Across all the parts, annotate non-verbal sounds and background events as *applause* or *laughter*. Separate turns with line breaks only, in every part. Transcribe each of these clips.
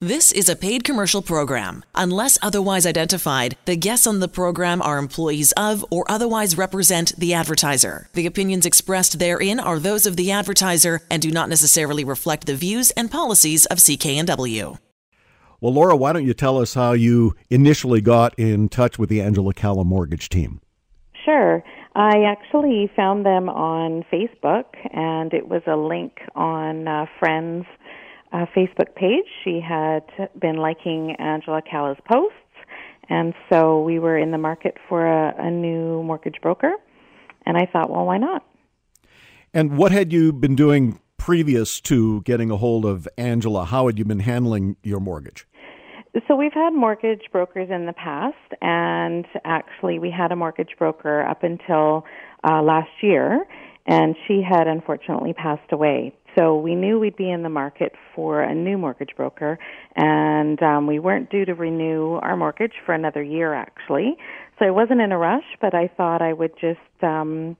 This is a paid commercial program. Unless otherwise identified, the guests on the program are employees of or otherwise represent the advertiser. The opinions expressed therein are those of the advertiser and do not necessarily reflect the views and policies of CKNW.
Well, Laura, why don't you tell us how you initially got in touch with the Angela Calla mortgage team?
Sure. I actually found them on Facebook, and it was a link on uh, Friends uh, Facebook page. She had been liking Angela Calla's posts, and so we were in the market for a, a new mortgage broker. And I thought, well, why not?
And what had you been doing previous to getting a hold of Angela? How had you been handling your mortgage?
So we've had mortgage brokers in the past, and actually we had a mortgage broker up until uh, last year, and she had unfortunately passed away. So we knew we'd be in the market for a new mortgage broker, and um, we weren't due to renew our mortgage for another year, actually. So I wasn't in a rush, but I thought I would just um,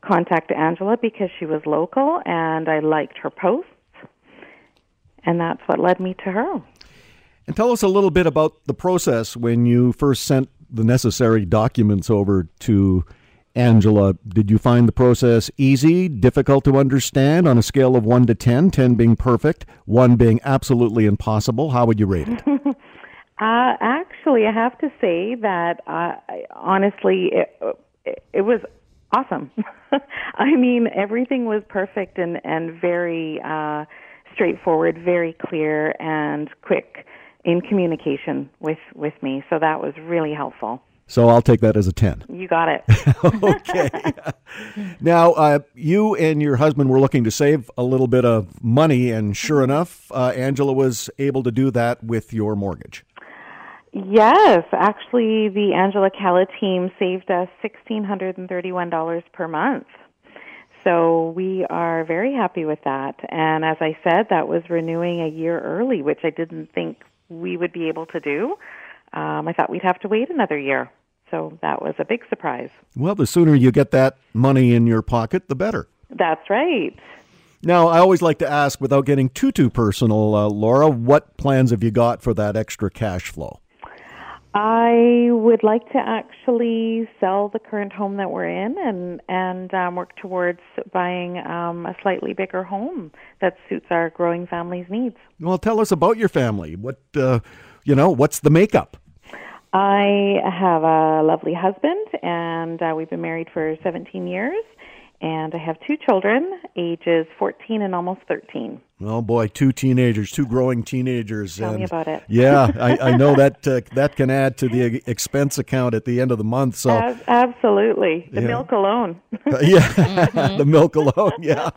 contact Angela because she was local and I liked her posts, and that's what led me to her.
And tell us a little bit about the process when you first sent the necessary documents over to Angela, did you find the process easy, difficult to understand on a scale of 1 to 10, 10 being perfect, 1 being absolutely impossible? How would you rate it? *laughs* uh,
actually, I have to say that uh, honestly, it, it, it was awesome. *laughs* I mean, everything was perfect and, and very uh, straightforward, very clear, and quick in communication with, with me. So that was really helpful.
So I'll take that as a 10.
You got it. *laughs*
okay. *laughs* now, uh, you and your husband were looking to save a little bit of money, and sure enough, uh, Angela was able to do that with your mortgage.
Yes, actually, the Angela Calla team saved us $1,631 per month. So we are very happy with that. And as I said, that was renewing a year early, which I didn't think we would be able to do. Um, I thought we'd have to wait another year. So that was a big surprise.
Well, the sooner you get that money in your pocket, the better.
That's right.
Now, I always like to ask, without getting too too personal, uh, Laura, what plans have you got for that extra cash flow?
I would like to actually sell the current home that we're in and and um, work towards buying um, a slightly bigger home that suits our growing family's needs.
Well, tell us about your family. What uh, you know? What's the makeup?
I have a lovely husband, and uh, we've been married for 17 years. And I have two children, ages 14 and almost 13.
Oh boy, two teenagers, two growing teenagers.
Tell
and
me about it.
yeah, I, I know *laughs* that uh, that can add to the expense account at the end of the month. So
As, absolutely, the yeah. milk alone.
yeah, mm-hmm. *laughs* the milk alone. Yeah.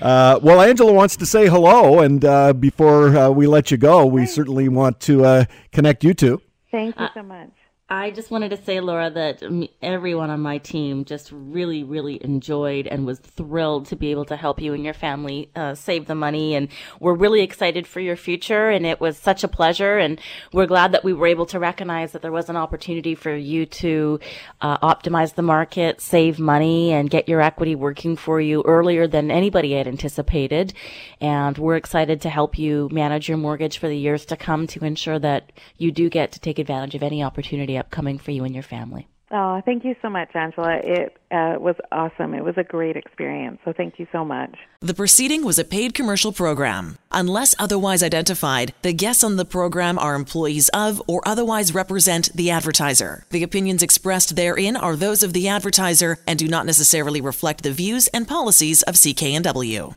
Uh, well, Angela wants to say hello, and uh, before uh, we let you go, we certainly want to uh, connect you two.
Thank you so much.
I just wanted to say, Laura, that everyone on my team just really, really enjoyed and was thrilled to be able to help you and your family uh, save the money. And we're really excited for your future. And it was such a pleasure. And we're glad that we were able to recognize that there was an opportunity for you to uh, optimize the market, save money, and get your equity working for you earlier than anybody had anticipated. And we're excited to help you manage your mortgage for the years to come to ensure that you do get to take advantage of any opportunity upcoming for you and your family.
Oh, thank you so much, Angela. It uh, was awesome. It was a great experience. So thank you so much.
The proceeding was a paid commercial program. Unless otherwise identified, the guests on the program are employees of or otherwise represent the advertiser. The opinions expressed therein are those of the advertiser and do not necessarily reflect the views and policies of CKNW.